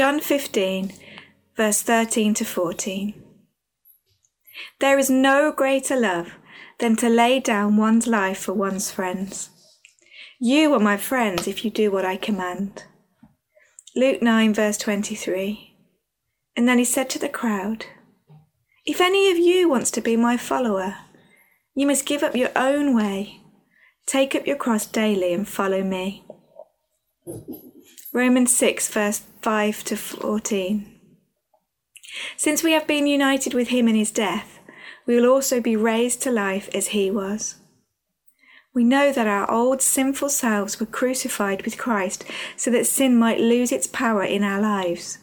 John 15, verse 13 to 14. There is no greater love than to lay down one's life for one's friends. You are my friends if you do what I command. Luke 9, verse 23. And then he said to the crowd, If any of you wants to be my follower, you must give up your own way, take up your cross daily, and follow me. Romans 6, verse 5 to 14. Since we have been united with him in his death, we will also be raised to life as he was. We know that our old sinful selves were crucified with Christ so that sin might lose its power in our lives.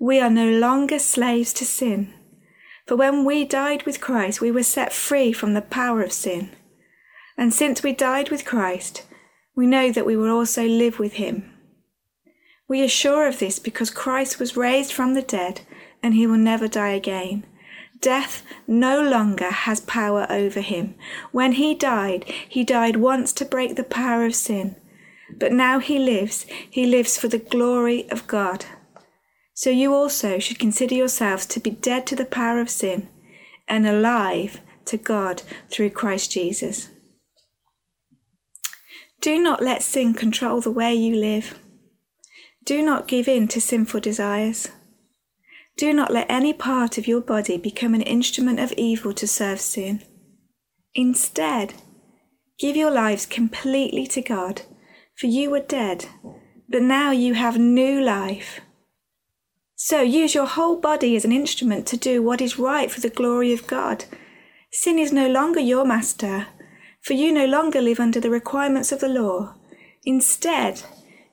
We are no longer slaves to sin, for when we died with Christ, we were set free from the power of sin. And since we died with Christ, we know that we will also live with him. We are sure of this because Christ was raised from the dead and he will never die again. Death no longer has power over him. When he died, he died once to break the power of sin. But now he lives, he lives for the glory of God. So you also should consider yourselves to be dead to the power of sin and alive to God through Christ Jesus. Do not let sin control the way you live. Do not give in to sinful desires. Do not let any part of your body become an instrument of evil to serve sin. Instead, give your lives completely to God, for you were dead, but now you have new life. So use your whole body as an instrument to do what is right for the glory of God. Sin is no longer your master, for you no longer live under the requirements of the law. Instead,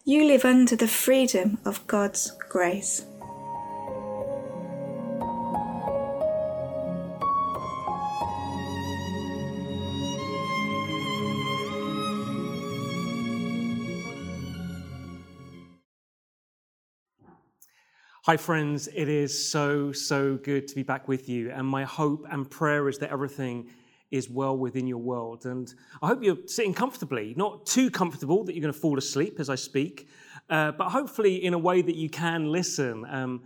you live under the freedom of God's grace. Hi, friends. It is so, so good to be back with you. And my hope and prayer is that everything is well within your world. And I hope you're sitting comfortably, not too comfortable that you're going to fall asleep as I speak, uh, but hopefully in a way that you can listen. Um,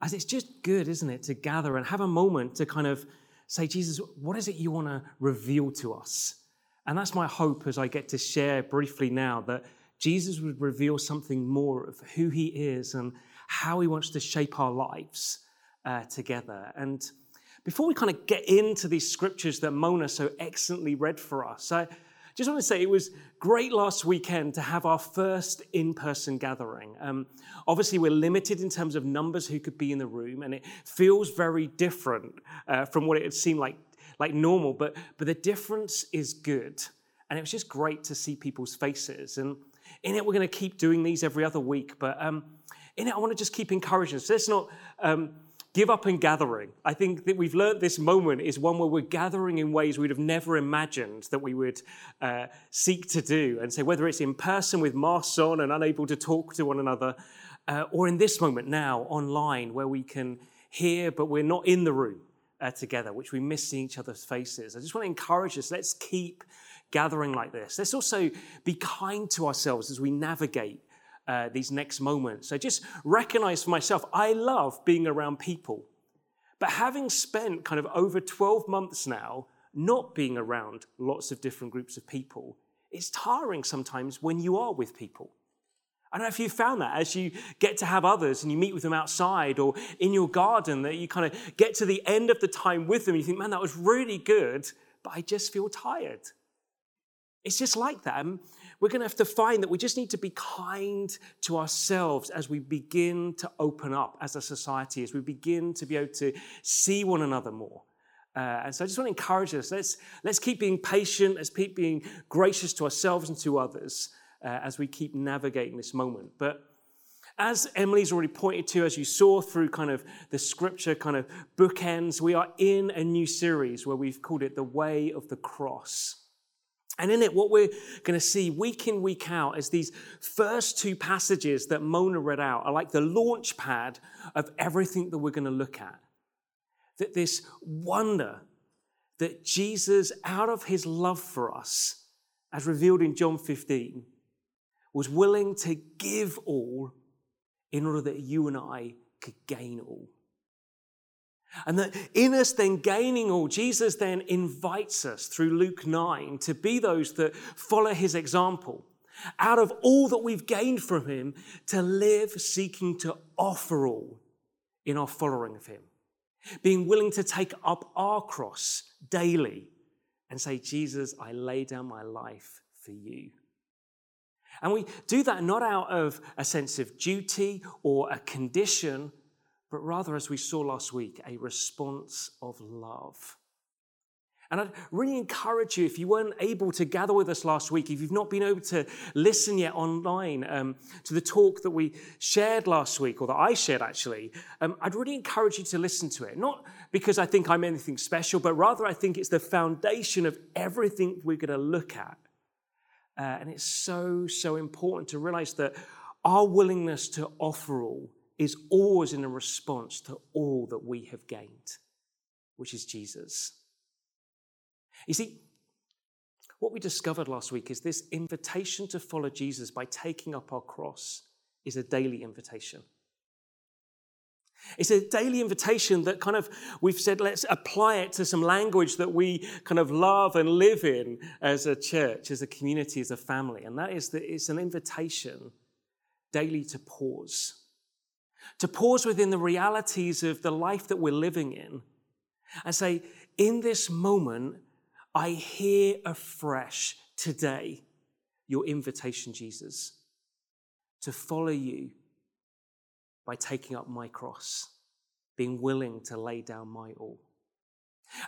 as it's just good, isn't it, to gather and have a moment to kind of say, Jesus, what is it you want to reveal to us? And that's my hope as I get to share briefly now that Jesus would reveal something more of who he is and how he wants to shape our lives uh, together. And before we kind of get into these scriptures that Mona so excellently read for us, I just want to say it was great last weekend to have our first in person gathering. Um, obviously, we're limited in terms of numbers who could be in the room, and it feels very different uh, from what it had seemed like, like normal, but, but the difference is good. And it was just great to see people's faces. And in it, we're going to keep doing these every other week, but um, in it, I want to just keep encouraging. So let's not. Um, give up in gathering. I think that we've learned this moment is one where we're gathering in ways we'd have never imagined that we would uh, seek to do. And so, whether it's in person with masks on and unable to talk to one another, uh, or in this moment now online where we can hear but we're not in the room uh, together, which we miss seeing each other's faces. I just want to encourage us let's keep gathering like this. Let's also be kind to ourselves as we navigate uh, these next moments. So just recognize for myself, I love being around people. But having spent kind of over 12 months now not being around lots of different groups of people, it's tiring sometimes when you are with people. I don't know if you found that as you get to have others and you meet with them outside or in your garden, that you kind of get to the end of the time with them. You think, man, that was really good, but I just feel tired. It's just like that we're going to have to find that we just need to be kind to ourselves as we begin to open up as a society, as we begin to be able to see one another more. Uh, and so I just want to encourage us let's, let's keep being patient, let's keep being gracious to ourselves and to others uh, as we keep navigating this moment. But as Emily's already pointed to, as you saw through kind of the scripture kind of bookends, we are in a new series where we've called it The Way of the Cross. And in it, what we're going to see week in, week out is these first two passages that Mona read out are like the launch pad of everything that we're going to look at. That this wonder that Jesus, out of his love for us, as revealed in John 15, was willing to give all in order that you and I could gain all. And that in us then gaining all, Jesus then invites us through Luke 9 to be those that follow his example. Out of all that we've gained from him, to live seeking to offer all in our following of him. Being willing to take up our cross daily and say, Jesus, I lay down my life for you. And we do that not out of a sense of duty or a condition, but rather, as we saw last week, a response of love. And I'd really encourage you, if you weren't able to gather with us last week, if you've not been able to listen yet online um, to the talk that we shared last week, or that I shared actually, um, I'd really encourage you to listen to it. Not because I think I'm anything special, but rather I think it's the foundation of everything we're going to look at. Uh, and it's so, so important to realize that our willingness to offer all is always in a response to all that we have gained, which is Jesus. You see, what we discovered last week is this invitation to follow Jesus by taking up our cross is a daily invitation. It's a daily invitation that kind of, we've said, let's apply it to some language that we kind of love and live in as a church, as a community, as a family. And that is that it's an invitation daily to pause to pause within the realities of the life that we're living in and say, in this moment, I hear afresh today your invitation, Jesus, to follow you by taking up my cross, being willing to lay down my all.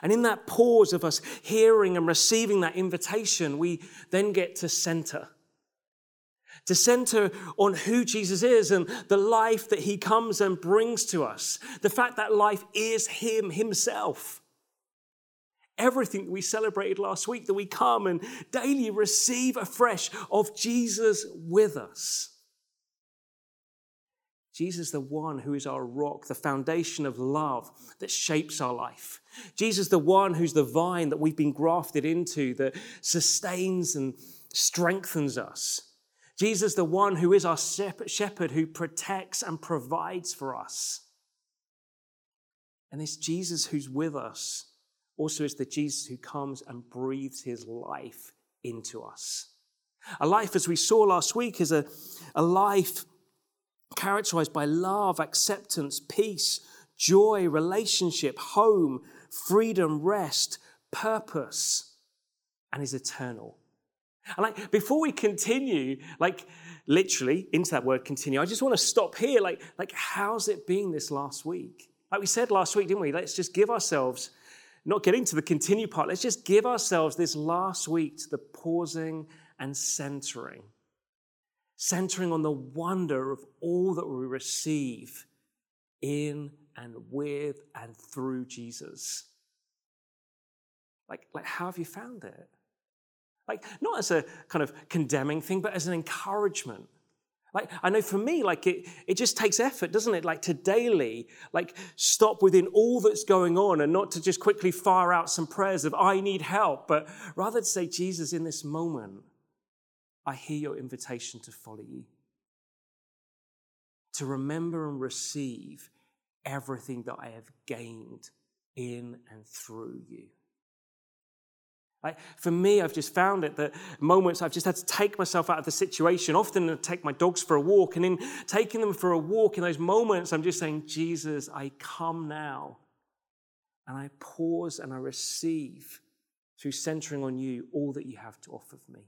And in that pause of us hearing and receiving that invitation, we then get to center to center on who Jesus is and the life that he comes and brings to us. The fact that life is him himself. Everything we celebrated last week, that we come and daily receive afresh of Jesus with us. Jesus, the one who is our rock, the foundation of love that shapes our life. Jesus, the one who's the vine that we've been grafted into, that sustains and strengthens us. Jesus, the one who is our shepherd, who protects and provides for us. And this Jesus who's with us also is the Jesus who comes and breathes his life into us. A life, as we saw last week, is a, a life characterized by love, acceptance, peace, joy, relationship, home, freedom, rest, purpose, and is eternal. And like before we continue, like literally into that word continue, I just want to stop here. Like, like how's it been this last week? Like we said last week, didn't we? Let's just give ourselves, not getting to the continue part, let's just give ourselves this last week to the pausing and centering. Centering on the wonder of all that we receive in and with and through Jesus. Like, like how have you found it? Like, not as a kind of condemning thing, but as an encouragement. Like, I know for me, like, it, it just takes effort, doesn't it? Like, to daily, like, stop within all that's going on and not to just quickly fire out some prayers of, I need help, but rather to say, Jesus, in this moment, I hear your invitation to follow you. To remember and receive everything that I have gained in and through you. Like for me, I've just found it that moments I've just had to take myself out of the situation. Often I take my dogs for a walk, and in taking them for a walk in those moments, I'm just saying, Jesus, I come now. And I pause and I receive through centering on you all that you have to offer for me.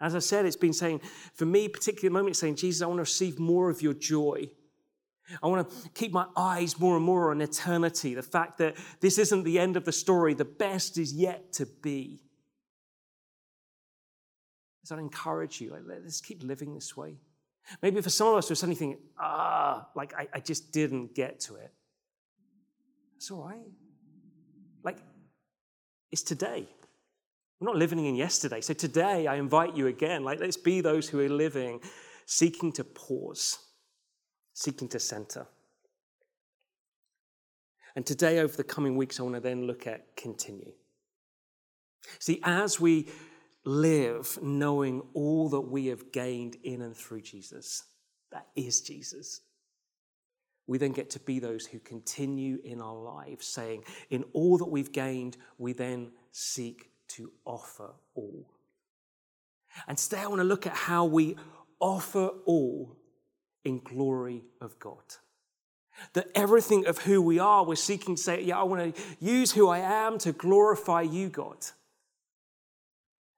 As I said, it's been saying, for me, particularly the moment, saying, Jesus, I want to receive more of your joy. I want to keep my eyes more and more on eternity, the fact that this isn't the end of the story, the best is yet to be. Does that encourage you? Let's keep living this way. Maybe for some of us, we're suddenly thinking, ah, like I, I just didn't get to it. That's all right. Like, it's today. We're not living in yesterday. So today, I invite you again, like, let's be those who are living, seeking to pause seeking to center. And today, over the coming weeks, I want to then look at continue. See, as we live knowing all that we have gained in and through Jesus, that is Jesus. We then get to be those who continue in our lives, saying, In all that we've gained, we then seek to offer all. And today I want to look at how we offer all in glory of God. That everything of who we are, we're seeking to say, Yeah, I want to use who I am to glorify you, God.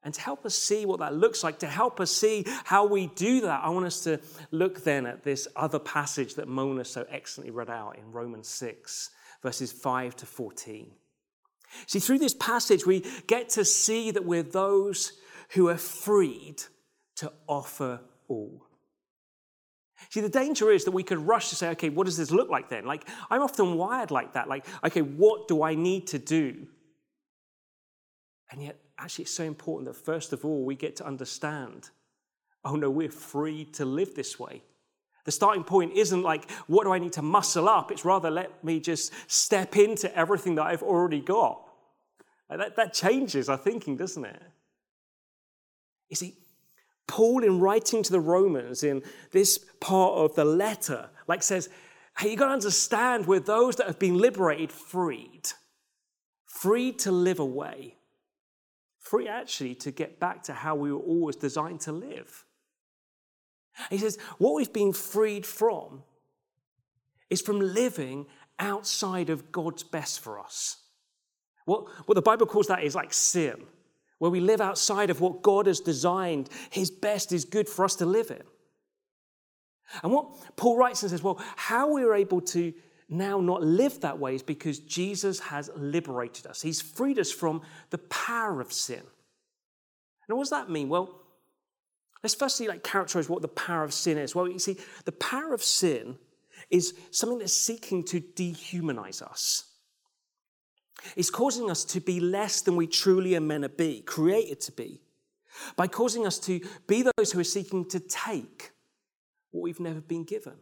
And to help us see what that looks like, to help us see how we do that, I want us to look then at this other passage that Mona so excellently read out in Romans 6, verses 5 to 14. See, through this passage, we get to see that we're those who are freed to offer all. See, the danger is that we could rush to say, okay, what does this look like then? Like, I'm often wired like that. Like, okay, what do I need to do? And yet, actually, it's so important that first of all, we get to understand oh no, we're free to live this way. The starting point isn't like, what do I need to muscle up? It's rather, let me just step into everything that I've already got. That, that changes our thinking, doesn't it? You see, Paul, in writing to the Romans in this part of the letter, like says, hey, you got to understand we're those that have been liberated, freed, freed to live away, free actually to get back to how we were always designed to live. He says, what we've been freed from is from living outside of God's best for us. What, what the Bible calls that is like sin where we live outside of what God has designed, His best is good for us to live in. And what Paul writes and says, well, how we're able to now not live that way is because Jesus has liberated us. He's freed us from the power of sin. And what does that mean? Well, let's firstly like characterize what the power of sin is. Well, you see, the power of sin is something that's seeking to dehumanize us. It's causing us to be less than we truly are meant to be, created to be, by causing us to be those who are seeking to take what we've never been given.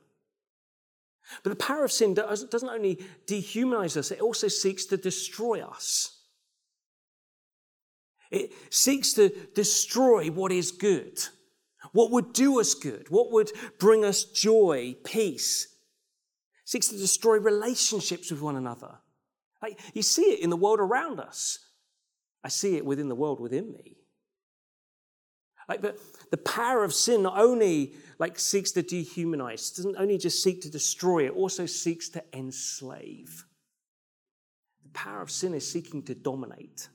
But the power of sin doesn't only dehumanize us, it also seeks to destroy us. It seeks to destroy what is good, what would do us good, what would bring us joy, peace. It seeks to destroy relationships with one another. You see it in the world around us. I see it within the world within me. Like the, the power of sin not only like seeks to dehumanize, doesn't only just seek to destroy, it also seeks to enslave. The power of sin is seeking to dominate.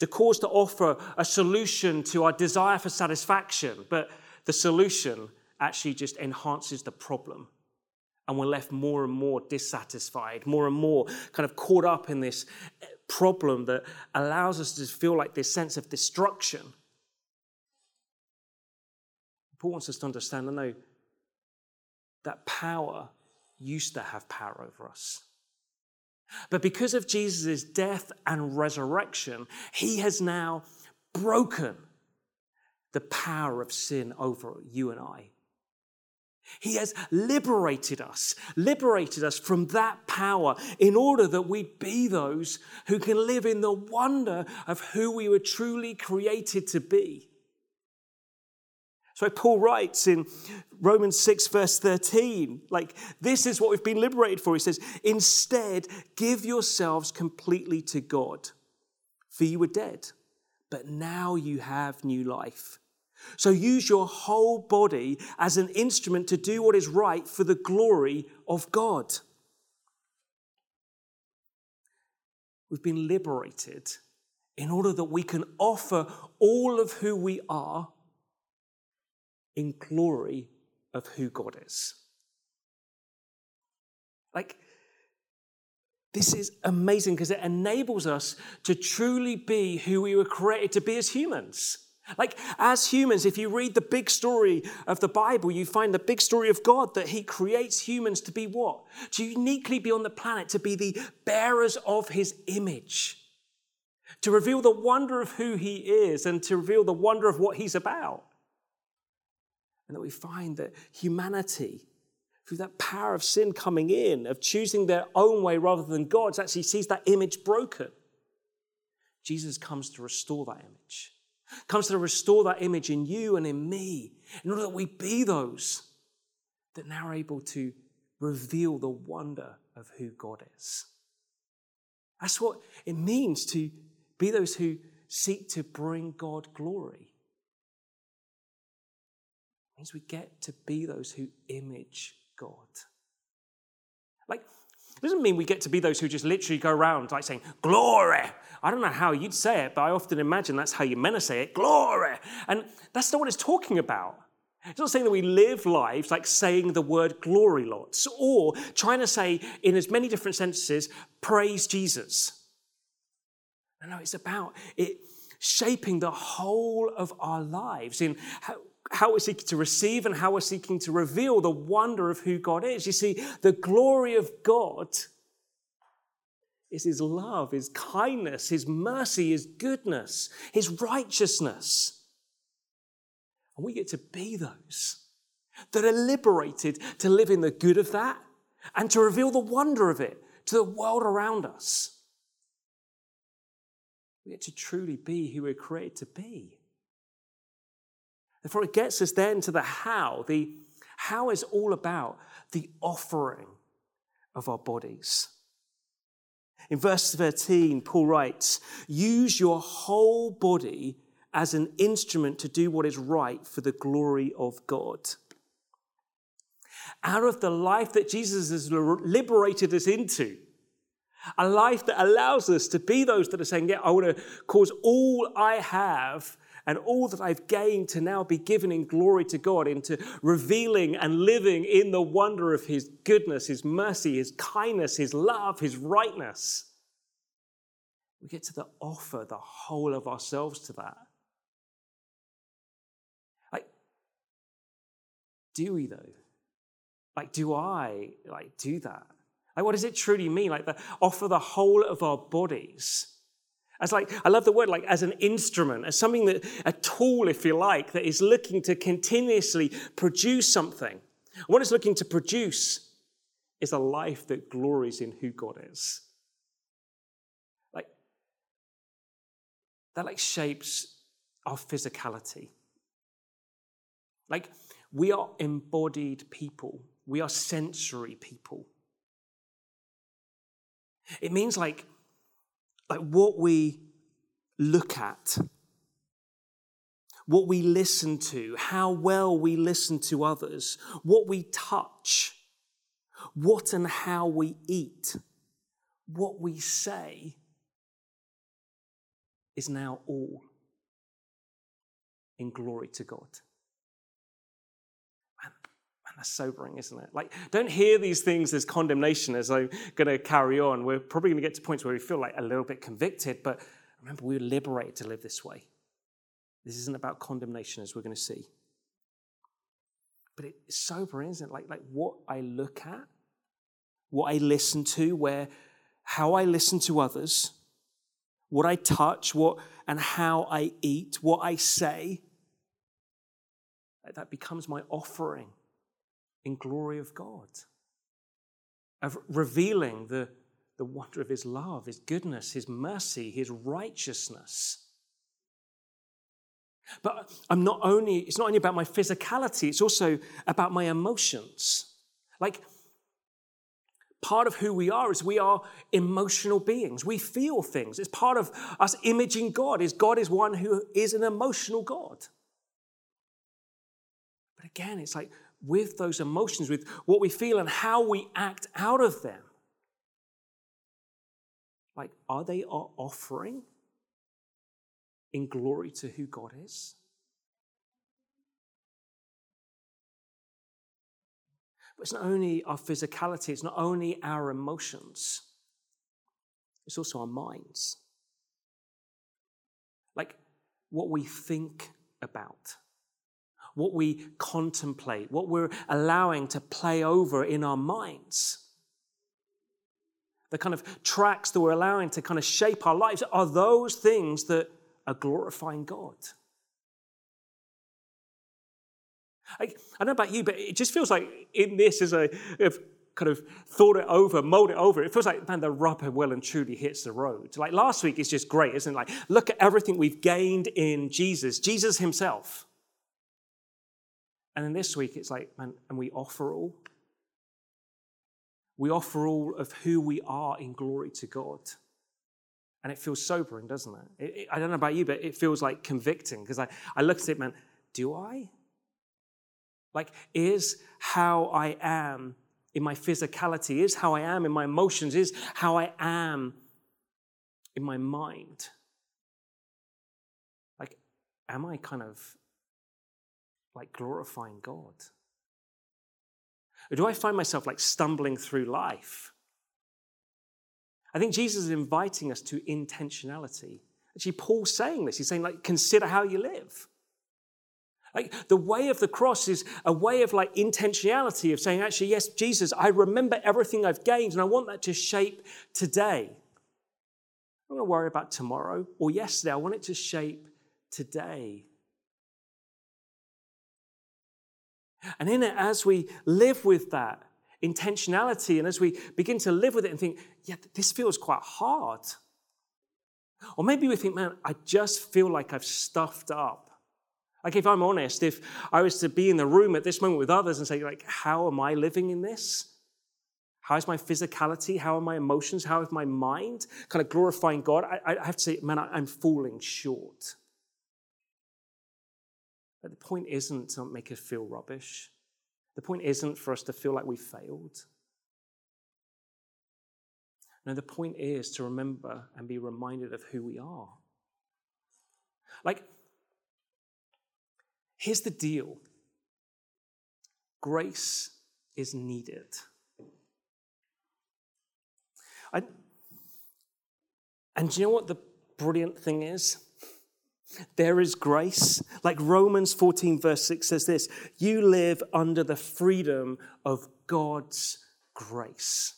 To cause to offer a solution to our desire for satisfaction, but the solution actually just enhances the problem and we're left more and more dissatisfied, more and more kind of caught up in this eh, problem that allows us to feel like this sense of destruction. Paul wants us to understand, I know that power used to have power over us. But because of Jesus' death and resurrection, he has now broken the power of sin over you and I. He has liberated us, liberated us from that power in order that we be those who can live in the wonder of who we were truly created to be. So Paul writes in Romans 6, verse 13, like, this is what we've been liberated for. He says, instead, give yourselves completely to God, for you were dead, but now you have new life. So use your whole body as an instrument to do what is right for the glory of God. We've been liberated in order that we can offer all of who we are in glory of who God is. Like, this is amazing because it enables us to truly be who we were created to be as humans. Like, as humans, if you read the big story of the Bible, you find the big story of God that He creates humans to be what? To uniquely be on the planet, to be the bearers of His image, to reveal the wonder of who He is and to reveal the wonder of what He's about. And that we find that humanity, through that power of sin coming in, of choosing their own way rather than God's, actually sees that image broken. Jesus comes to restore that image comes to restore that image in you and in me, in order that we be those that now are able to reveal the wonder of who God is. That's what it means to be those who seek to bring God glory. It means we get to be those who image God. Like, it doesn't mean we get to be those who just literally go around like saying, Glory. I don't know how you'd say it, but I often imagine that's how you men say it, Glory. And that's not what it's talking about. It's not saying that we live lives like saying the word glory lots or trying to say in as many different sentences, praise Jesus. No, no, it's about it shaping the whole of our lives in how, how we're seeking to receive and how we're seeking to reveal the wonder of who God is. You see, the glory of God is His love, His kindness, His mercy, His goodness, His righteousness. And we get to be those that are liberated to live in the good of that and to reveal the wonder of it to the world around us. We get to truly be who we're created to be. Therefore, it gets us then to the how. The how is all about the offering of our bodies. In verse 13, Paul writes, Use your whole body as an instrument to do what is right for the glory of God. Out of the life that Jesus has liberated us into, a life that allows us to be those that are saying, Yeah, I want to cause all I have and all that I've gained to now be given in glory to God, into revealing and living in the wonder of His goodness, His mercy, His kindness, His love, His rightness. We get to the offer the whole of ourselves to that. Like, do we though? Like, do I like do that? Like, what does it truly mean? Like, the, offer the whole of our bodies as like I love the word like as an instrument, as something that a tool, if you like, that is looking to continuously produce something. What it's looking to produce is a life that glories in who God is. Like that like shapes our physicality. Like we are embodied people, we are sensory people. It means like, like what we look at, what we listen to, how well we listen to others, what we touch, what and how we eat, what we say is now all in glory to God. That's sobering, isn't it? Like, don't hear these things as condemnation as I'm going to carry on. We're probably going to get to points where we feel like a little bit convicted, but remember, we are liberated to live this way. This isn't about condemnation, as we're going to see. But it's sobering, isn't it? Like, like what I look at, what I listen to, where, how I listen to others, what I touch, what and how I eat, what I say, that becomes my offering in glory of God, of revealing the, the wonder of His love, His goodness, His mercy, His righteousness. But I'm not only, it's not only about my physicality, it's also about my emotions. Like, part of who we are is we are emotional beings. We feel things. It's part of us imaging God, is God is one who is an emotional God. But again, it's like with those emotions, with what we feel and how we act out of them. Like, are they our offering in glory to who God is? But it's not only our physicality, it's not only our emotions, it's also our minds. Like what we think about what we contemplate, what we're allowing to play over in our minds. The kind of tracks that we're allowing to kind of shape our lives are those things that are glorifying God. I, I don't know about you, but it just feels like in this, as I have kind of thought it over, mulled it over, it feels like, man, the rubber well and truly hits the road. Like last week is just great, isn't it? Like, look at everything we've gained in Jesus, Jesus himself. And then this week, it's like, man, and we offer all. We offer all of who we are in glory to God. And it feels sobering, doesn't it? it, it I don't know about you, but it feels like convicting because I, I look at it, man, do I? Like, is how I am in my physicality, is how I am in my emotions, is how I am in my mind. Like, am I kind of like glorifying God? Or do I find myself like stumbling through life? I think Jesus is inviting us to intentionality. Actually, Paul's saying this. He's saying, like, consider how you live. Like the way of the cross is a way of like intentionality of saying, actually, yes, Jesus, I remember everything I've gained and I want that to shape today. I don't want to worry about tomorrow or yesterday. I want it to shape today. And in it, as we live with that intentionality and as we begin to live with it and think, yeah, this feels quite hard. Or maybe we think, man, I just feel like I've stuffed up. Like, if I'm honest, if I was to be in the room at this moment with others and say, like, how am I living in this? How is my physicality? How are my emotions? How is my mind kind of glorifying God? I, I have to say, man, I'm falling short. But the point isn't to make us feel rubbish. The point isn't for us to feel like we failed. No, the point is to remember and be reminded of who we are. Like, Here's the deal grace is needed. I, and do you know what the brilliant thing is? There is grace. Like Romans 14, verse 6 says this You live under the freedom of God's grace.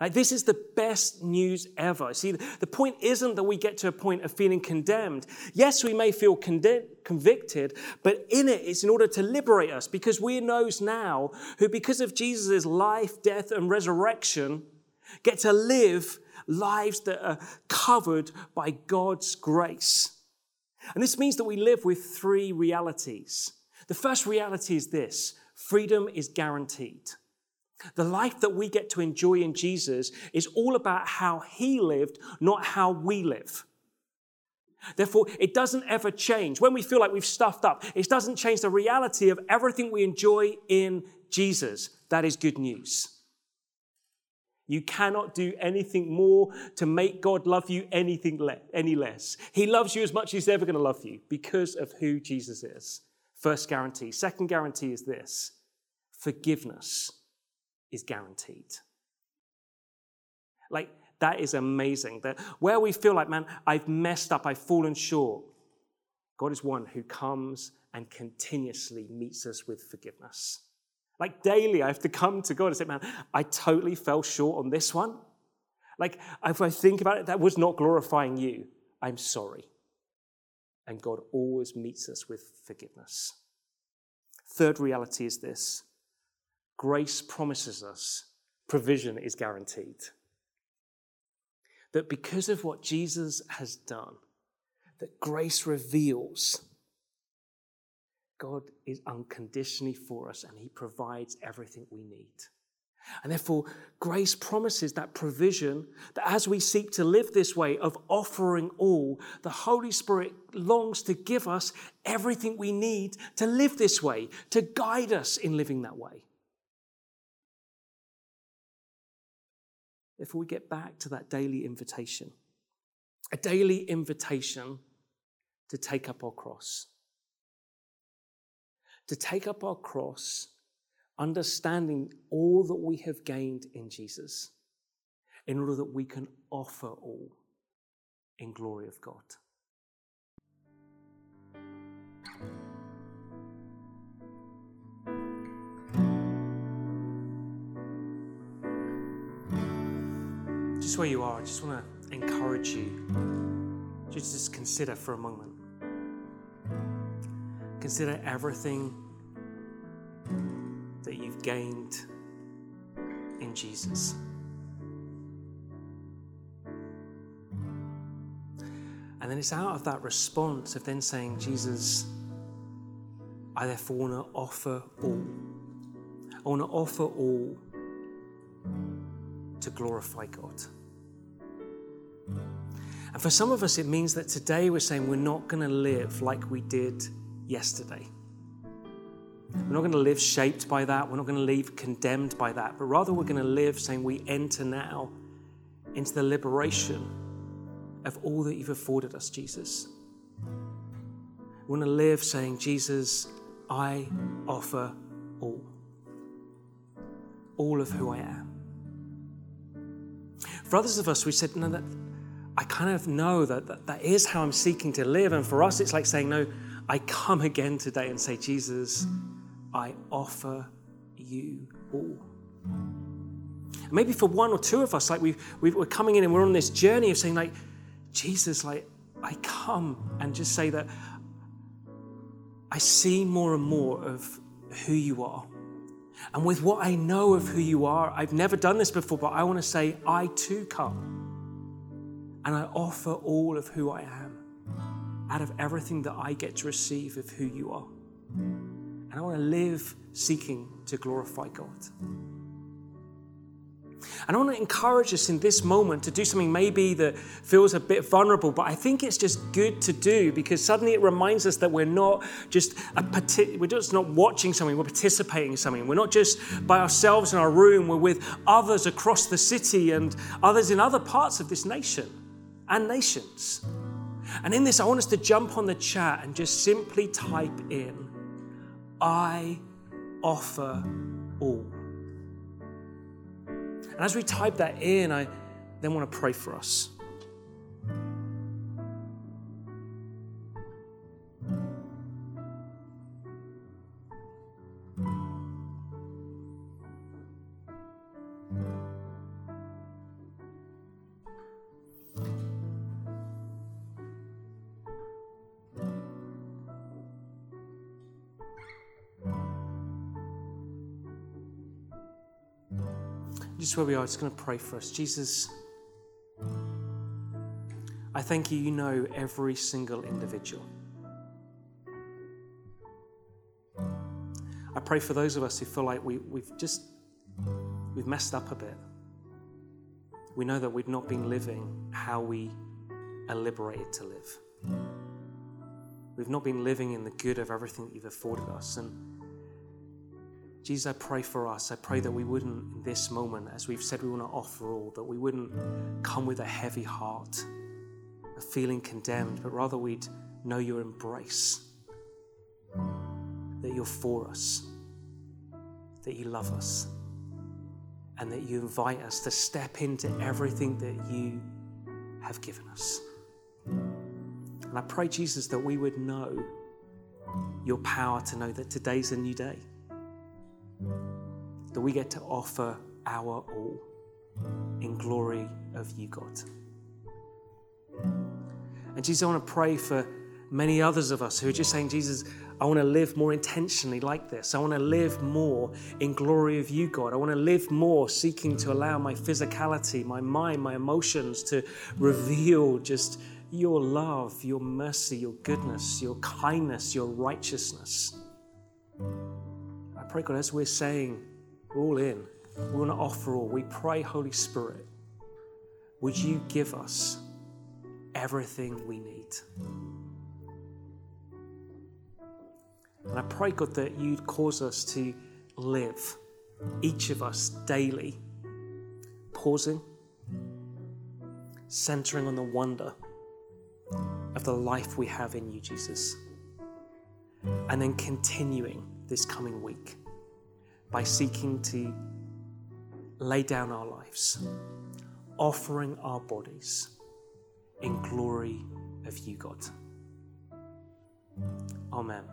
Like, this is the best news ever. See, the point isn't that we get to a point of feeling condemned. Yes, we may feel condemned, convicted, but in it, it's in order to liberate us because we knows now who, because of Jesus' life, death, and resurrection, get to live lives that are covered by God's grace. And this means that we live with three realities. The first reality is this freedom is guaranteed. The life that we get to enjoy in Jesus is all about how he lived, not how we live. Therefore, it doesn't ever change. When we feel like we've stuffed up, it doesn't change the reality of everything we enjoy in Jesus. That is good news. You cannot do anything more to make God love you anything le- any less. He loves you as much as he's ever going to love you because of who Jesus is. First guarantee. Second guarantee is this forgiveness is guaranteed. Like, that is amazing. That where we feel like, man, I've messed up, I've fallen short, God is one who comes and continuously meets us with forgiveness. Like daily, I have to come to God and say, man, I totally fell short on this one. Like, if I think about it, that was not glorifying you. I'm sorry. And God always meets us with forgiveness. Third reality is this grace promises us provision is guaranteed. That because of what Jesus has done, that grace reveals God is unconditionally for us and he provides everything we need. And therefore, grace promises that provision that as we seek to live this way of offering all, the Holy Spirit longs to give us everything we need to live this way, to guide us in living that way. if we get back to that daily invitation, a daily invitation to take up our cross. To take up our cross, understanding all that we have gained in Jesus, in order that we can offer all in glory of God. just where you are, I just want to encourage you just just consider for a moment. Consider everything that you've gained in Jesus. And then it's out of that response of then saying, Jesus, I therefore want to offer all. I want to offer all to glorify God. And for some of us, it means that today we're saying we're not going to live like we did yesterday. We're not going to live shaped by that. We're not going to live condemned by that. But rather, we're going to live saying we enter now into the liberation of all that you've afforded us, Jesus. We want to live saying, Jesus, I offer all. All of who I am. For others of us, we said, no, that I kind of know that, that that is how I'm seeking to live. And for us, it's like saying, no, I come again today and say, Jesus, I offer you all. Maybe for one or two of us, like we we're coming in and we're on this journey of saying, like, Jesus, like, I come and just say that I see more and more of who you are. And with what I know of who you are, I've never done this before, but I want to say, I too come. And I offer all of who I am out of everything that I get to receive of who you are. And I want to live seeking to glorify God. And I want to encourage us in this moment to do something maybe that feels a bit vulnerable, but I think it's just good to do because suddenly it reminds us that we're not just a we're just not watching something, we're participating in something. We're not just by ourselves in our room, we're with others across the city and others in other parts of this nation and nations. And in this, I want us to jump on the chat and just simply type in, I offer all. And as we type that in, I then want to pray for us. Just where we are, just going to pray for us. Jesus, I thank you, you know every single individual. I pray for those of us who feel like we, we've just we've messed up a bit. We know that we've not been living how we are liberated to live. We've not been living in the good of everything that you've afforded us. And Jesus, I pray for us. I pray that we wouldn't, in this moment, as we've said we want to offer all, that we wouldn't come with a heavy heart, a feeling condemned, but rather we'd know your embrace, that you're for us, that you love us, and that you invite us to step into everything that you have given us. And I pray, Jesus, that we would know your power to know that today's a new day that we get to offer our all in glory of you, God. And Jesus, I want to pray for many others of us who are just saying, Jesus, I want to live more intentionally like this. I want to live more in glory of you, God. I want to live more seeking to allow my physicality, my mind, my emotions to reveal just your love, your mercy, your goodness, your kindness, your righteousness pray, God, as we're saying, we're all in, we want to offer all. We pray, Holy Spirit, would you give us everything we need? And I pray, God, that you'd cause us to live, each of us daily, pausing, centering on the wonder of the life we have in you, Jesus, and then continuing this coming week by seeking to lay down our lives, offering our bodies in glory of you, God. Amen.